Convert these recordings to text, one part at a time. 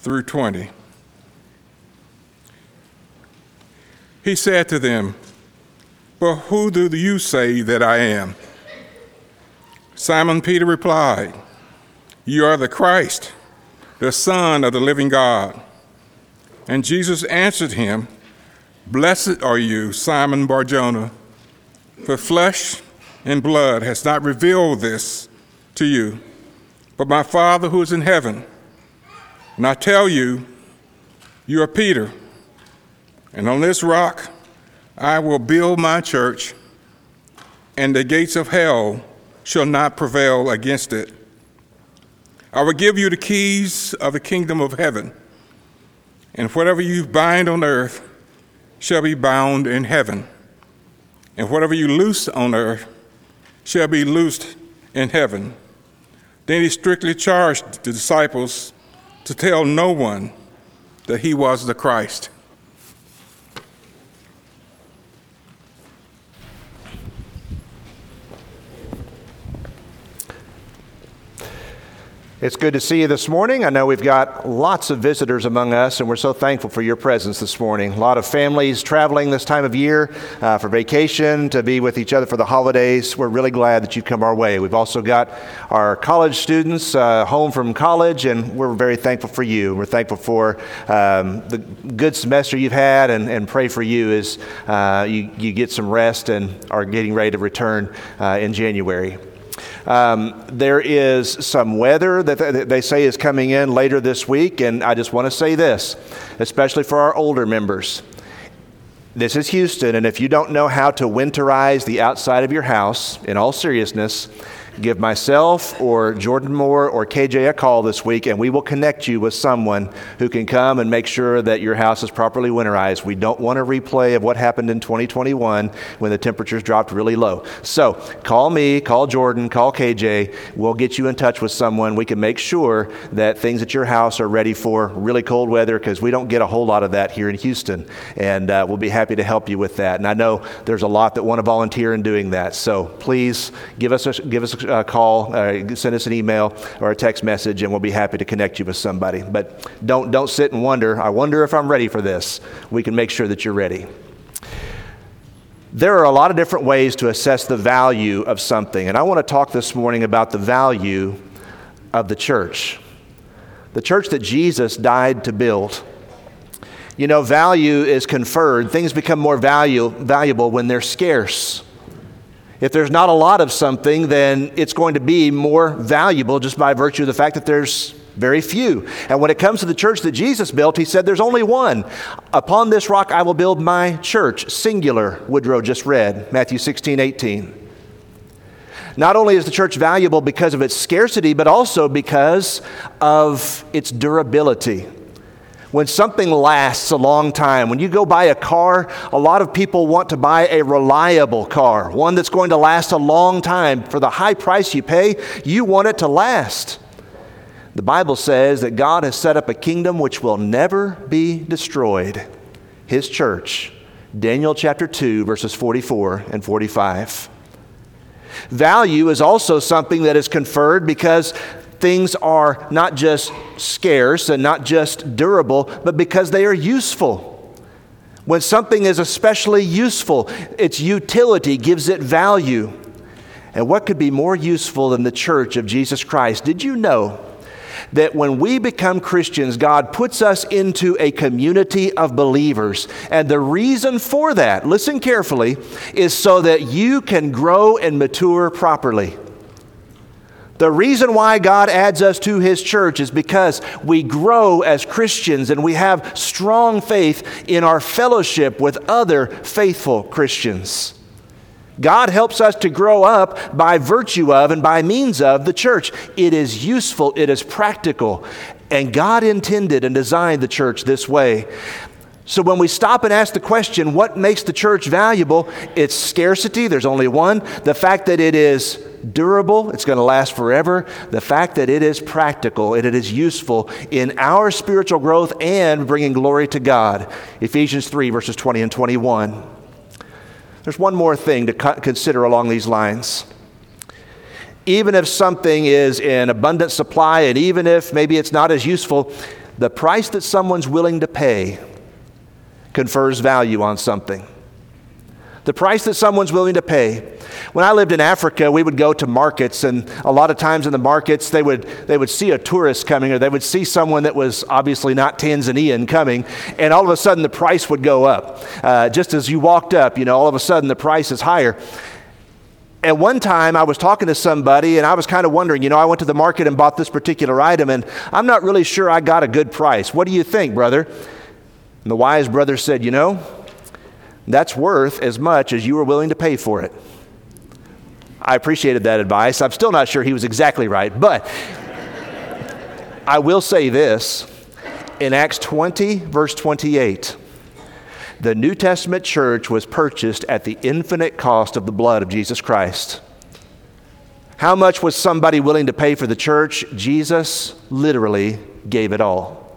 through 20. He said to them, But who do you say that I am? Simon Peter replied, You are the Christ, the Son of the living God. And Jesus answered him, Blessed are you, Simon Barjona, for flesh and blood has not revealed this to you, but my Father who is in heaven. And I tell you, you are Peter, and on this rock I will build my church, and the gates of hell shall not prevail against it. I will give you the keys of the kingdom of heaven, and whatever you bind on earth shall be bound in heaven, and whatever you loose on earth shall be loosed in heaven. Then he strictly charged the disciples to tell no one that he was the Christ. It's good to see you this morning. I know we've got lots of visitors among us, and we're so thankful for your presence this morning. A lot of families traveling this time of year uh, for vacation, to be with each other for the holidays. We're really glad that you've come our way. We've also got our college students uh, home from college, and we're very thankful for you. We're thankful for um, the good semester you've had, and, and pray for you as uh, you, you get some rest and are getting ready to return uh, in January. Um, there is some weather that they say is coming in later this week, and I just want to say this, especially for our older members. This is Houston, and if you don't know how to winterize the outside of your house, in all seriousness, give myself or Jordan Moore or KJ a call this week, and we will connect you with someone who can come and make sure that your house is properly winterized. We don't want a replay of what happened in 2021 when the temperatures dropped really low. So call me, call Jordan, call KJ. We'll get you in touch with someone. We can make sure that things at your house are ready for really cold weather because we don't get a whole lot of that here in Houston. And uh, we'll be happy to help you with that. And I know there's a lot that want to volunteer in doing that. So please give us a, give us a uh, call, uh, send us an email or a text message, and we'll be happy to connect you with somebody. But don't, don't sit and wonder, I wonder if I'm ready for this. We can make sure that you're ready. There are a lot of different ways to assess the value of something, and I want to talk this morning about the value of the church. The church that Jesus died to build. You know, value is conferred. Things become more value, valuable when they're scarce. If there's not a lot of something, then it's going to be more valuable just by virtue of the fact that there's very few. And when it comes to the church that Jesus built, he said, There's only one. Upon this rock I will build my church. Singular, Woodrow just read, Matthew 16, 18. Not only is the church valuable because of its scarcity, but also because of its durability when something lasts a long time. When you go buy a car, a lot of people want to buy a reliable car, one that's going to last a long time. For the high price you pay, you want it to last. The Bible says that God has set up a kingdom which will never be destroyed His church. Daniel chapter 2, verses 44 and 45. Value is also something that is conferred because things are not just scarce and not just durable, but because they are useful. When something is especially useful, its utility gives it value. And what could be more useful than the church of Jesus Christ? Did you know that when we become Christians, God puts us into a community of believers? And the reason for that, listen carefully, is so that you can grow and mature properly. The reason why God adds us to His church is because we grow as Christians and we have strong faith in our fellowship with other faithful Christians. God helps us to grow up by virtue of and by means of the church. It is useful, it is practical, and God intended and designed the church this way. So when we stop and ask the question, what makes the church valuable? It's scarcity, there's only one. The fact that it is durable, it's going to last forever. The fact that it is practical and it is useful in our spiritual growth and bringing glory to God. Ephesians 3, verses 20 and 21. There's one more thing to consider along these lines. Even if something is in abundant supply, and even if maybe it's not as useful, The price that someone's willing to pay confers value on something. The price that someone's willing to pay. When I lived in Africa, we would go to markets, and a lot of times in the markets, they would, they would see a tourist coming, or they would see someone that was obviously not Tanzanian coming, and all of a sudden the price would go up. Uh, just as you walked up, you know, all of a sudden the price is higher. At one time I was talking to somebody and I was kind of wondering, you know, I went to the market and bought this particular item and I'm not really sure I got a good price. What do you think, brother? And the wise brother said, you know, that's worth as much as you were willing to pay for it. I appreciated that advice. I'm still not sure he was exactly right, but I will say this in Acts 20, verse 28. The New Testament church was purchased at the infinite cost of the blood of Jesus Christ. How much was somebody willing to pay for the church? Jesus literally gave it all.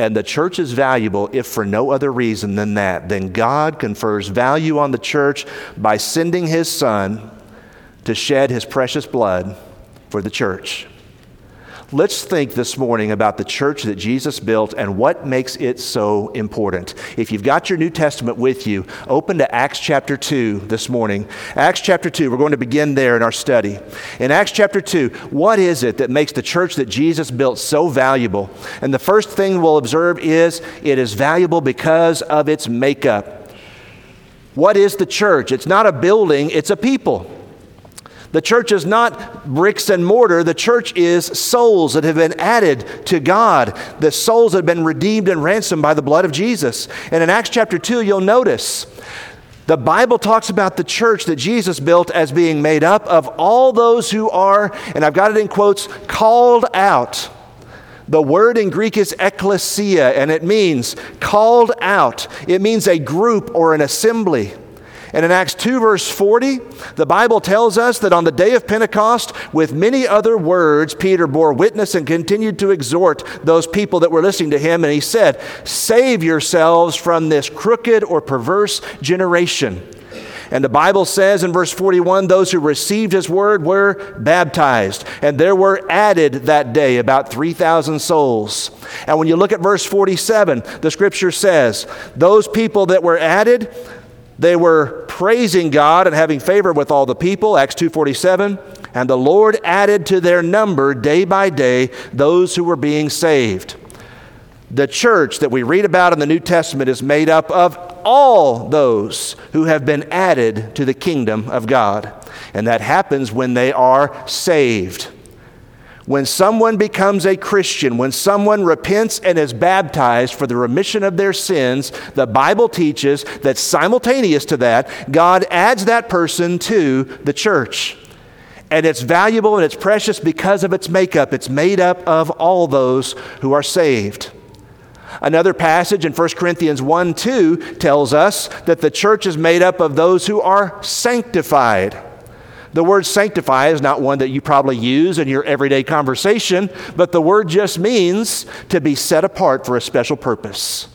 And the church is valuable if for no other reason than that. Then God confers value on the church by sending his son to shed his precious blood for the church. Let's think this morning about the church that Jesus built and what makes it so important. If you've got your New Testament with you, open to Acts chapter 2 this morning. Acts chapter 2, we're going to begin there in our study. In Acts chapter 2, what is it that makes the church that Jesus built so valuable? And the first thing we'll observe is it is valuable because of its makeup. What is the church? It's not a building, it's a people. The church is not bricks and mortar. The church is souls that have been added to God, the souls that have been redeemed and ransomed by the blood of Jesus. And in Acts chapter 2, you'll notice the Bible talks about the church that Jesus built as being made up of all those who are, and I've got it in quotes, called out. The word in Greek is ekklesia, and it means called out. It means a group or an assembly. And in Acts 2, verse 40, the Bible tells us that on the day of Pentecost, with many other words, Peter bore witness and continued to exhort those people that were listening to him. And he said, Save yourselves from this crooked or perverse generation. And the Bible says in verse 41 those who received his word were baptized. And there were added that day about 3,000 souls. And when you look at verse 47, the scripture says, Those people that were added, they were praising God and having favor with all the people, Acts 2:47, and the Lord added to their number day by day those who were being saved. The church that we read about in the New Testament is made up of all those who have been added to the kingdom of God. And that happens when they are saved. When someone becomes a Christian, when someone repents and is baptized for the remission of their sins, the Bible teaches that simultaneous to that, God adds that person to the church. And it's valuable and it's precious because of its makeup. It's made up of all those who are saved. Another passage in 1 Corinthians 1 2 tells us that the church is made up of those who are sanctified. The word sanctify is not one that you probably use in your everyday conversation, but the word just means to be set apart for a special purpose.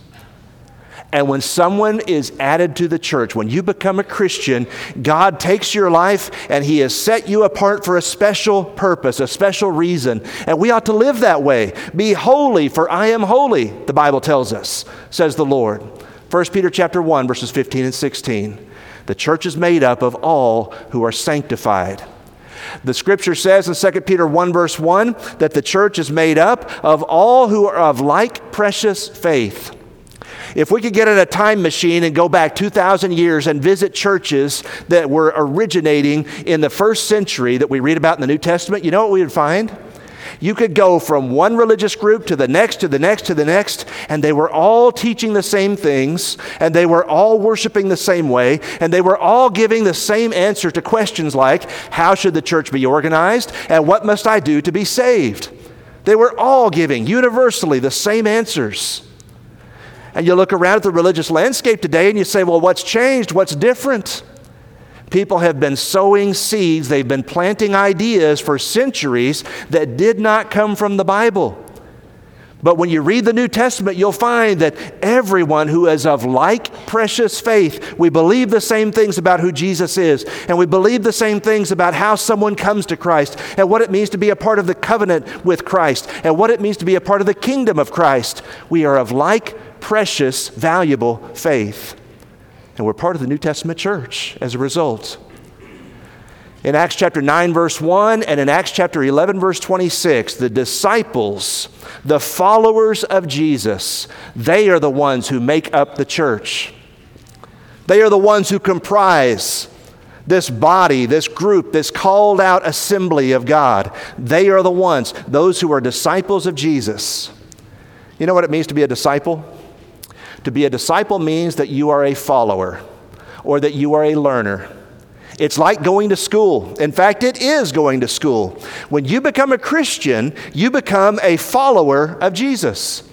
And when someone is added to the church, when you become a Christian, God takes your life and He has set you apart for a special purpose, a special reason. And we ought to live that way. Be holy, for I am holy, the Bible tells us, says the Lord. 1 Peter chapter 1, verses 15 and 16. The church is made up of all who are sanctified. The scripture says in 2 Peter 1, verse 1, that the church is made up of all who are of like precious faith. If we could get in a time machine and go back 2,000 years and visit churches that were originating in the first century that we read about in the New Testament, you know what we would find? You could go from one religious group to the next, to the next, to the next, and they were all teaching the same things, and they were all worshiping the same way, and they were all giving the same answer to questions like how should the church be organized, and what must I do to be saved? They were all giving universally the same answers. And you look around at the religious landscape today and you say, well, what's changed? What's different? People have been sowing seeds, they've been planting ideas for centuries that did not come from the Bible. But when you read the New Testament, you'll find that everyone who is of like precious faith, we believe the same things about who Jesus is, and we believe the same things about how someone comes to Christ, and what it means to be a part of the covenant with Christ, and what it means to be a part of the kingdom of Christ. We are of like precious, valuable faith. And we're part of the New Testament church as a result in Acts chapter 9, verse 1, and in Acts chapter 11, verse 26, the disciples, the followers of Jesus, they are the ones who make up the church. They are the ones who comprise this body, this group, this called out assembly of God. They are the ones, those who are disciples of Jesus. You know what it means to be a disciple? To be a disciple means that you are a follower or that you are a learner. It's like going to school. In fact, it is going to school. When you become a Christian, you become a follower of Jesus.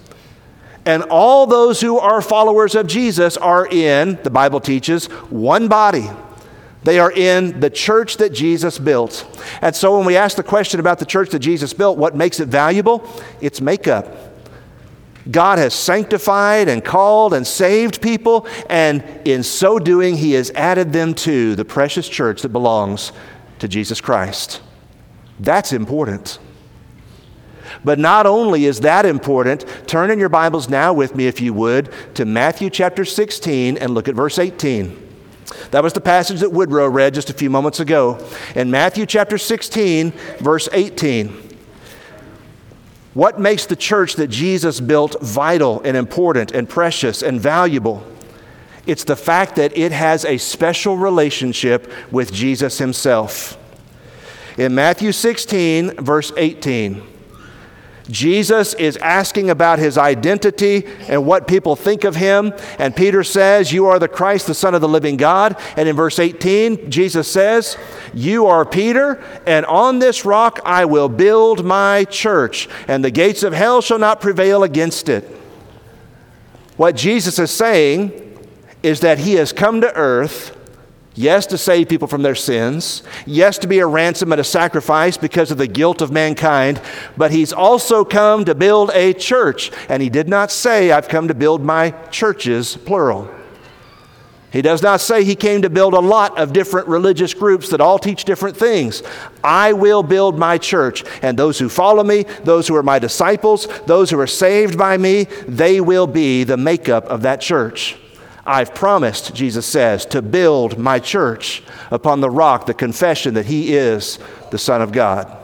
And all those who are followers of Jesus are in, the Bible teaches, one body. They are in the church that Jesus built. And so when we ask the question about the church that Jesus built, what makes it valuable? It's makeup. God has sanctified and called and saved people, and in so doing, He has added them to the precious church that belongs to Jesus Christ. That's important. But not only is that important, turn in your Bibles now with me, if you would, to Matthew chapter 16 and look at verse 18. That was the passage that Woodrow read just a few moments ago. In Matthew chapter 16, verse 18. What makes the church that Jesus built vital and important and precious and valuable? It's the fact that it has a special relationship with Jesus himself. In Matthew 16, verse 18, Jesus is asking about his identity and what people think of him. And Peter says, You are the Christ, the Son of the living God. And in verse 18, Jesus says, You are Peter, and on this rock I will build my church, and the gates of hell shall not prevail against it. What Jesus is saying is that he has come to earth Yes, to save people from their sins. Yes, to be a ransom and a sacrifice because of the guilt of mankind. But he's also come to build a church. And he did not say, I've come to build my churches, plural. He does not say he came to build a lot of different religious groups that all teach different things. I will build my church, and those who follow me, those who are my disciples, those who are saved by me, they will be the makeup of that church. I've promised, Jesus says, to build my church upon the rock, the confession that He is the Son of God.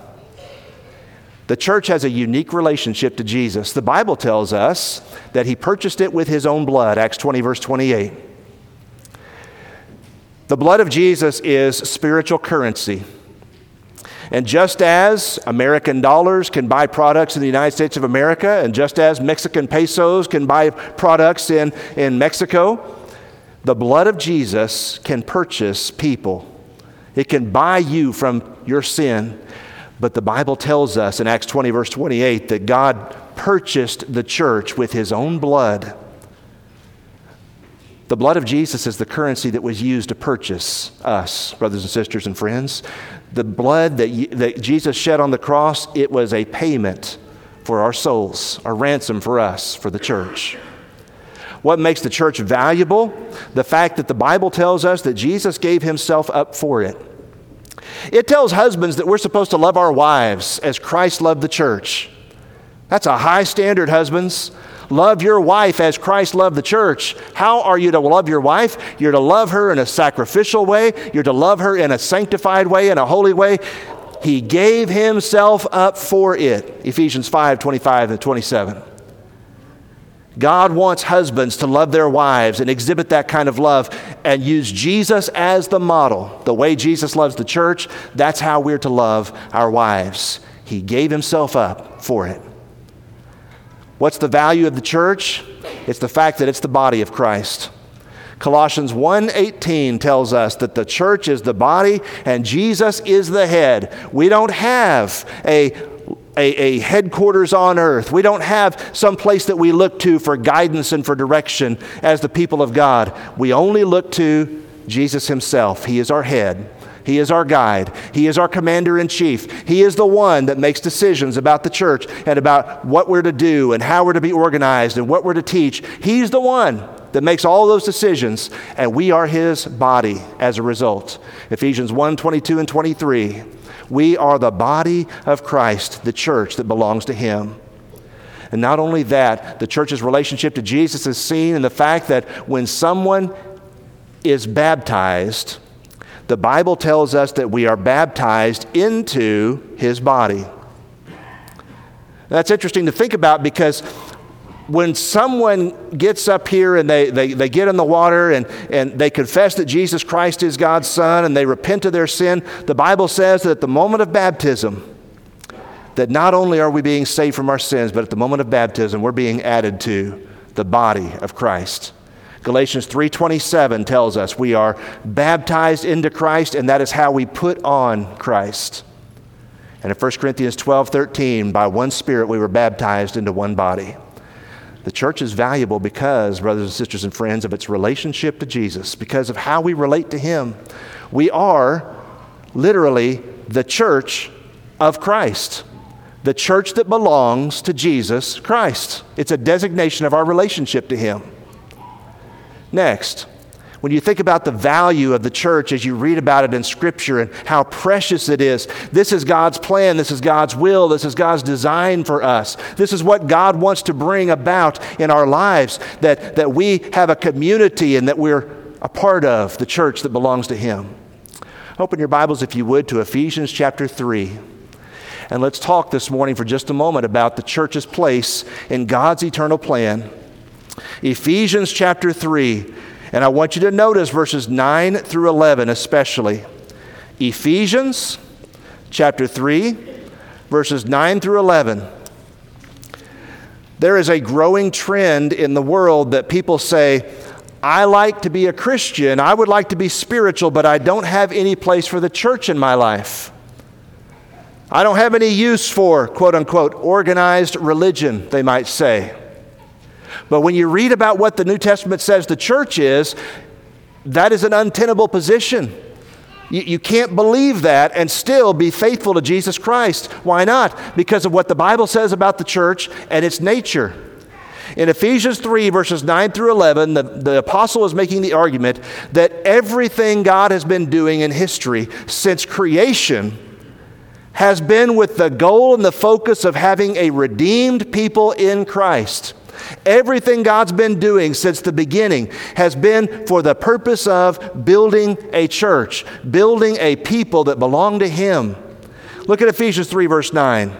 The church has a unique relationship to Jesus. The Bible tells us that He purchased it with His own blood, Acts 20, verse 28. The blood of Jesus is spiritual currency. And just as American dollars can buy products in the United States of America, and just as Mexican pesos can buy products in, in Mexico, the blood of Jesus can purchase people. It can buy you from your sin. But the Bible tells us in Acts 20, verse 28, that God purchased the church with his own blood. The blood of Jesus is the currency that was used to purchase us, brothers and sisters and friends. The blood that, that Jesus shed on the cross, it was a payment for our souls, a ransom for us, for the church. What makes the church valuable? The fact that the Bible tells us that Jesus gave himself up for it. It tells husbands that we're supposed to love our wives as Christ loved the church. That's a high standard, husbands. Love your wife as Christ loved the church. How are you to love your wife? You're to love her in a sacrificial way, you're to love her in a sanctified way, in a holy way. He gave himself up for it. Ephesians 5 25 and 27. God wants husbands to love their wives and exhibit that kind of love and use Jesus as the model. The way Jesus loves the church, that's how we're to love our wives. He gave himself up for it. What's the value of the church? It's the fact that it's the body of Christ. Colossians 1:18 tells us that the church is the body and Jesus is the head. We don't have a a, a, headquarters on earth. We don't have some place that we look to for guidance and for direction as the people of God. We only look to Jesus Himself. He is our head, He is our guide. He is our commander in chief. He is the one that makes decisions about the church and about what we're to do and how we're to be organized and what we're to teach. He's the one that makes all those decisions, and we are his body as a result. Ephesians 1 22 and 23. We are the body of Christ, the church that belongs to him. And not only that, the church's relationship to Jesus is seen in the fact that when someone is baptized, the Bible tells us that we are baptized into his body. That's interesting to think about because when someone gets up here and they, they, they get in the water and, and they confess that Jesus Christ is God's Son and they repent of their sin, the Bible says that at the moment of baptism, that not only are we being saved from our sins, but at the moment of baptism, we're being added to the body of Christ. Galatians 3:27 tells us we are baptized into Christ and that is how we put on Christ. And in 1 Corinthians 12:13 by one spirit we were baptized into one body. The church is valuable because brothers and sisters and friends of its relationship to Jesus, because of how we relate to him. We are literally the church of Christ the church that belongs to Jesus Christ. It's a designation of our relationship to Him. Next, when you think about the value of the church as you read about it in Scripture and how precious it is, this is God's plan, this is God's will, this is God's design for us. This is what God wants to bring about in our lives that, that we have a community and that we're a part of the church that belongs to Him. Open your Bibles, if you would, to Ephesians chapter 3. And let's talk this morning for just a moment about the church's place in God's eternal plan. Ephesians chapter 3, and I want you to notice verses 9 through 11 especially. Ephesians chapter 3, verses 9 through 11. There is a growing trend in the world that people say, I like to be a Christian, I would like to be spiritual, but I don't have any place for the church in my life. I don't have any use for, quote unquote, organized religion, they might say. But when you read about what the New Testament says the church is, that is an untenable position. You, you, can't believe that and still be faithful to Jesus Christ. Why not? Because of what the Bible says about the church and its nature. In Ephesians 3, verses 9 through 11, the, the apostle is making the argument that everything God has been doing in history since creation has been with the goal and the focus of having a redeemed people in Christ. Everything God's been doing since the beginning has been for the purpose of building a church, building a people that belong to Him. Look at Ephesians 3, verse 9.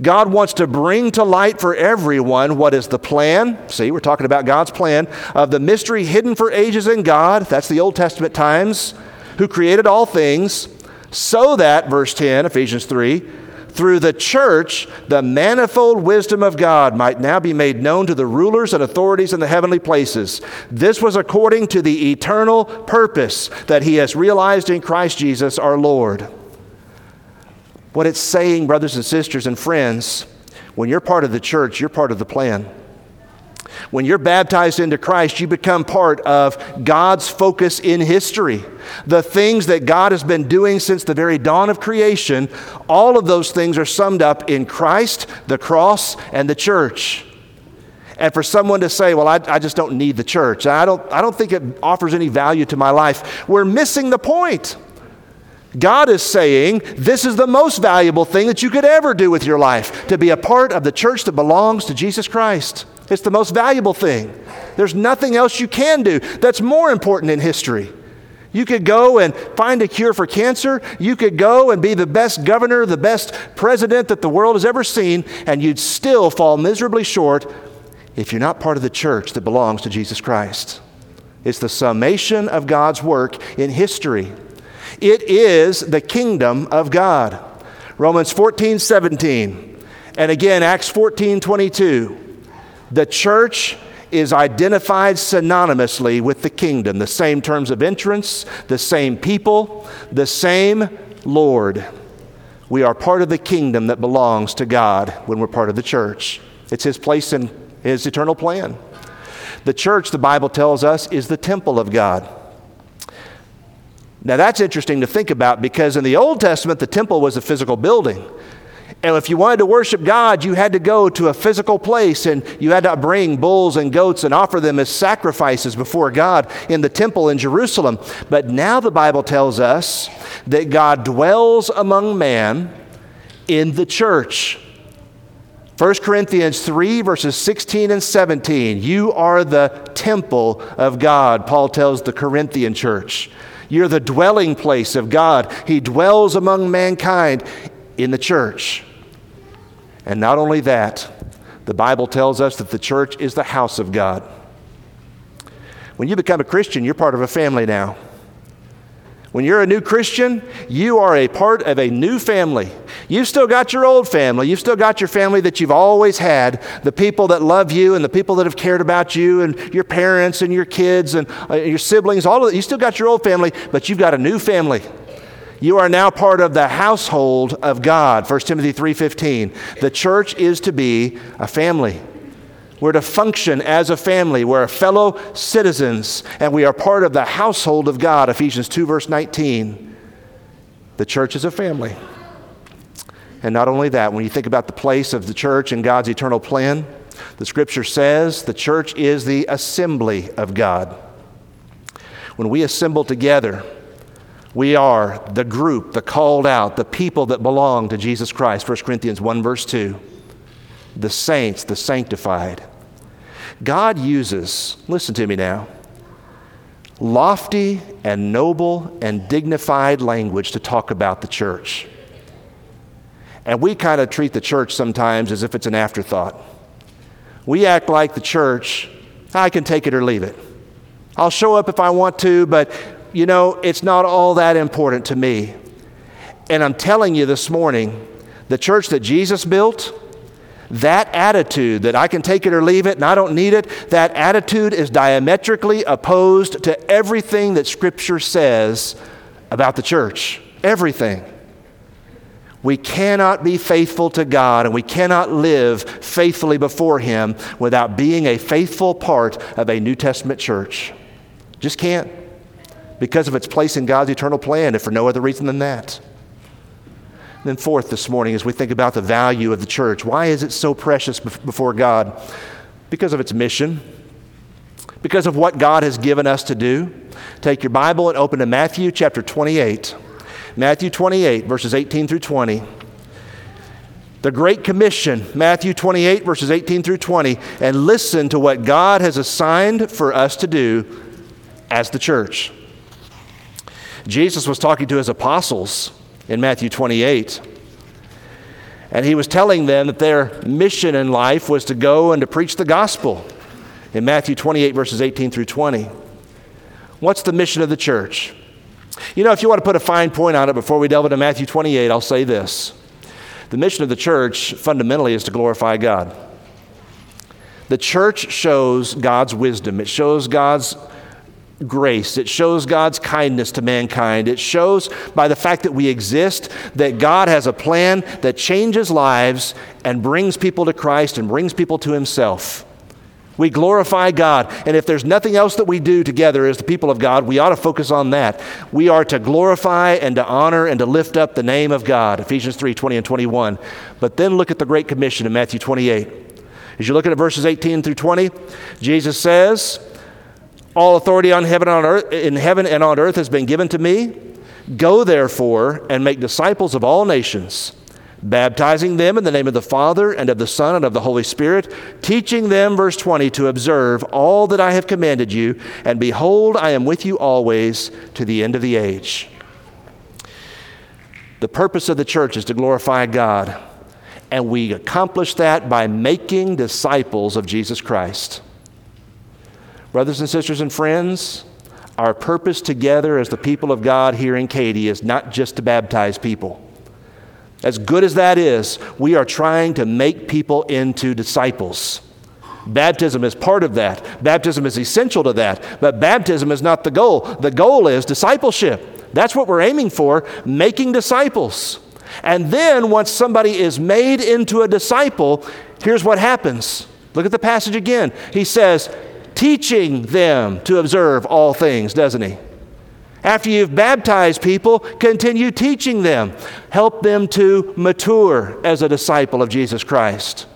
God wants to bring to light for everyone what is the plan. See, we're talking about God's plan of the mystery hidden for ages in God. That's the Old Testament times, who created all things so that, verse 10, Ephesians 3, through the church, the manifold wisdom of God might now be made known to the rulers and authorities in the heavenly places. This was according to the eternal purpose that He has realized in Christ Jesus our Lord. What it's saying, brothers and sisters and friends, when you're part of the church, you're part of the plan. When you're baptized into Christ, you become part of God's focus in history. The things that God has been doing since the very dawn of creation, all of those things are summed up in Christ, the cross, and the church. And for someone to say, well, I, I just don't need the church, I don't, I don't think it offers any value to my life, we're missing the point. God is saying this is the most valuable thing that you could ever do with your life to be a part of the church that belongs to Jesus Christ. It's the most valuable thing. There's nothing else you can do that's more important in history. You could go and find a cure for cancer. You could go and be the best governor, the best president that the world has ever seen, and you'd still fall miserably short if you're not part of the church that belongs to Jesus Christ. It's the summation of God's work in history. It is the kingdom of God. Romans 14, 17. And again, Acts 14, 22. The church is identified synonymously with the kingdom, the same terms of entrance, the same people, the same Lord. We are part of the kingdom that belongs to God when we're part of the church. It's His place in His eternal plan. The church, the Bible tells us, is the temple of God. Now, that's interesting to think about because in the Old Testament, the temple was a physical building. And if you wanted to worship God, you had to go to a physical place and you had to bring bulls and goats and offer them as sacrifices before God in the temple in Jerusalem. But now the Bible tells us that God dwells among man in the church. 1 Corinthians 3, verses 16 and 17. You are the temple of God, Paul tells the Corinthian church. You're the dwelling place of God. He dwells among mankind in the church. And not only that, the Bible tells us that the church is the house of God. When you become a Christian, you're part of a family now. When you're a new Christian, you are a part of a new family. You've still got your old family. You've still got your family that you've always had, the people that love you and the people that have cared about you and your parents and your kids and uh, your siblings, all of that. You still got your old family, but you've got a new family. You are now part of the household of God. 1 Timothy 3:15. The church is to be a family. We're to function as a family. We're fellow citizens, and we are part of the household of God. Ephesians 2, verse 19. The church is a family. And not only that, when you think about the place of the church in God's eternal plan, the scripture says the church is the assembly of God. When we assemble together, we are the group, the called out, the people that belong to Jesus Christ. 1 Corinthians 1, verse 2. The saints, the sanctified. God uses, listen to me now, lofty and noble and dignified language to talk about the church. And we kind of treat the church sometimes as if it's an afterthought. We act like the church, I can take it or leave it. I'll show up if I want to, but you know, it's not all that important to me. And I'm telling you this morning, the church that Jesus built, that attitude that I can take it or leave it and I don't need it, that attitude is diametrically opposed to everything that Scripture says about the church. Everything. We cannot be faithful to God and we cannot live faithfully before Him without being a faithful part of a New Testament church. Just can't. Because of its place in God's eternal plan, if for no other reason than that. Then, fourth, this morning, as we think about the value of the church, why is it so precious before God? Because of its mission, because of what God has given us to do. Take your Bible and open to Matthew chapter 28. Matthew 28, verses 18 through 20. The Great Commission, Matthew 28, verses 18 through 20, and listen to what God has assigned for us to do as the church. Jesus was talking to his apostles in Matthew 28. And he was telling them that their mission in life was to go and to preach the gospel in Matthew 28, verses 18 through 20. What's the mission of the church? You know, if you want to put a fine point on it before we delve into Matthew 28, I'll say this. The mission of the church fundamentally is to glorify God. The church shows God's wisdom, it shows God's grace. It shows God's kindness to mankind. It shows by the fact that we exist that God has a plan that changes lives and brings people to Christ and brings people to Himself. We glorify God. And if there's nothing else that we do together as the people of God, we ought to focus on that. We are to glorify and to honor and to lift up the name of God. Ephesians 3 20 and 21. But then look at the Great Commission in Matthew 28. As you look at verses 18 through 20, Jesus says, all authority on heaven on earth, in heaven and on earth has been given to me. Go therefore and make disciples of all nations, baptizing them in the name of the Father and of the Son and of the Holy Spirit, teaching them, verse 20, to observe all that I have commanded you. And behold, I am with you always to the end of the age. The purpose of the church is to glorify God, and we accomplish that by making disciples of Jesus Christ. Brothers and sisters and friends, our purpose together as the people of God here in Katy is not just to baptize people. As good as that is, we are trying to make people into disciples. Baptism is part of that. Baptism is essential to that. But baptism is not the goal. The goal is discipleship. That's what we're aiming for, making disciples. And then once somebody is made into a disciple, here's what happens. Look at the passage again. He says, teaching them to observe all things, doesn't he? After you've baptized people, continue teaching them. Help them to mature as a disciple of Jesus Christ.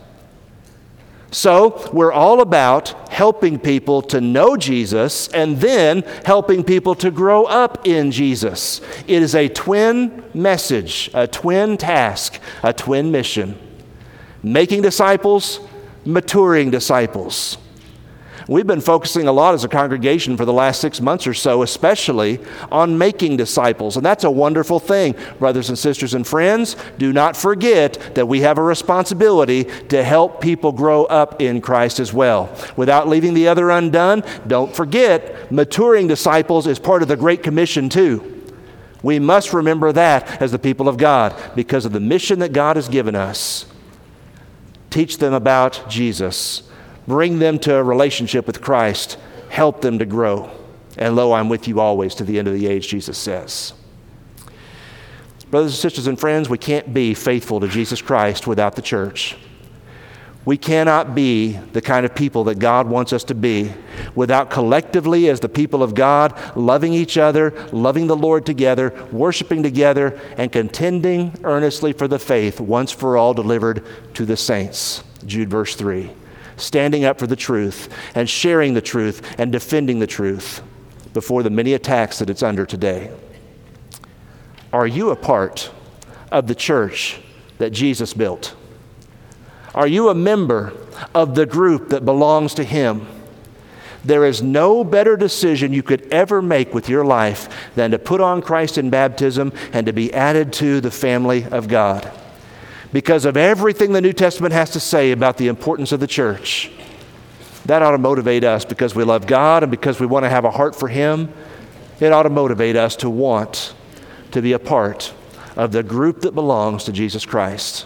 So, we're all about helping people to know Jesus and then helping people to grow up in Jesus. It is a twin message, a twin task, a twin mission making disciples, maturing disciples. We've been focusing a lot as a congregation for the last six months or so, especially on making disciples. And that's a wonderful thing. Brothers and sisters and friends, do not forget that we have a responsibility to help people grow up in Christ as well. Without leaving the other undone, don't forget, maturing disciples is part of the Great Commission, too. We must remember that as the people of God because of the mission that God has given us. Teach them about Jesus bring them to a relationship with Christ, help them to grow. And lo, I'm with you always to the end of the age, Jesus says. Brothers and sisters and friends, we can't be faithful to Jesus Christ without the church. We cannot be the kind of people that God wants us to be without collectively, as the people of God, loving each other, loving the Lord together, worshiping together, and contending earnestly for the faith once for all delivered to the saints. Jude, verse 3 standing up for the truth and sharing the truth and defending the truth before the many attacks that it's under today. Are you a part of the church that Jesus built? Are you a member of the group that belongs to Him? There is no better decision you could ever make with your life than to put on Christ in baptism and to be added to the family of God because of everything the New Testament has to say about the importance of the church. That ought to motivate us because we love God and because we want to have a heart for Him. It ought to motivate us to want to be a part of the group that belongs to Jesus Christ.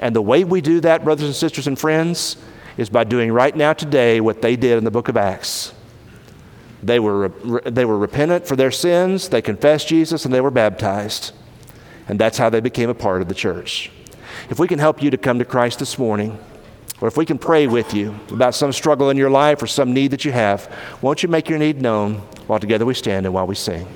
And the way we do that, brothers and sisters and friends, is by doing right now today what they did in the book of Acts. They were, they were repentant for their sins, they confessed Jesus, and they were baptized. And that's how they became a part of the church. If we can help you to come to Christ this morning, or if we can pray with you about some struggle in your life or some need that you have, won't you make your need known while together we stand and while we sing?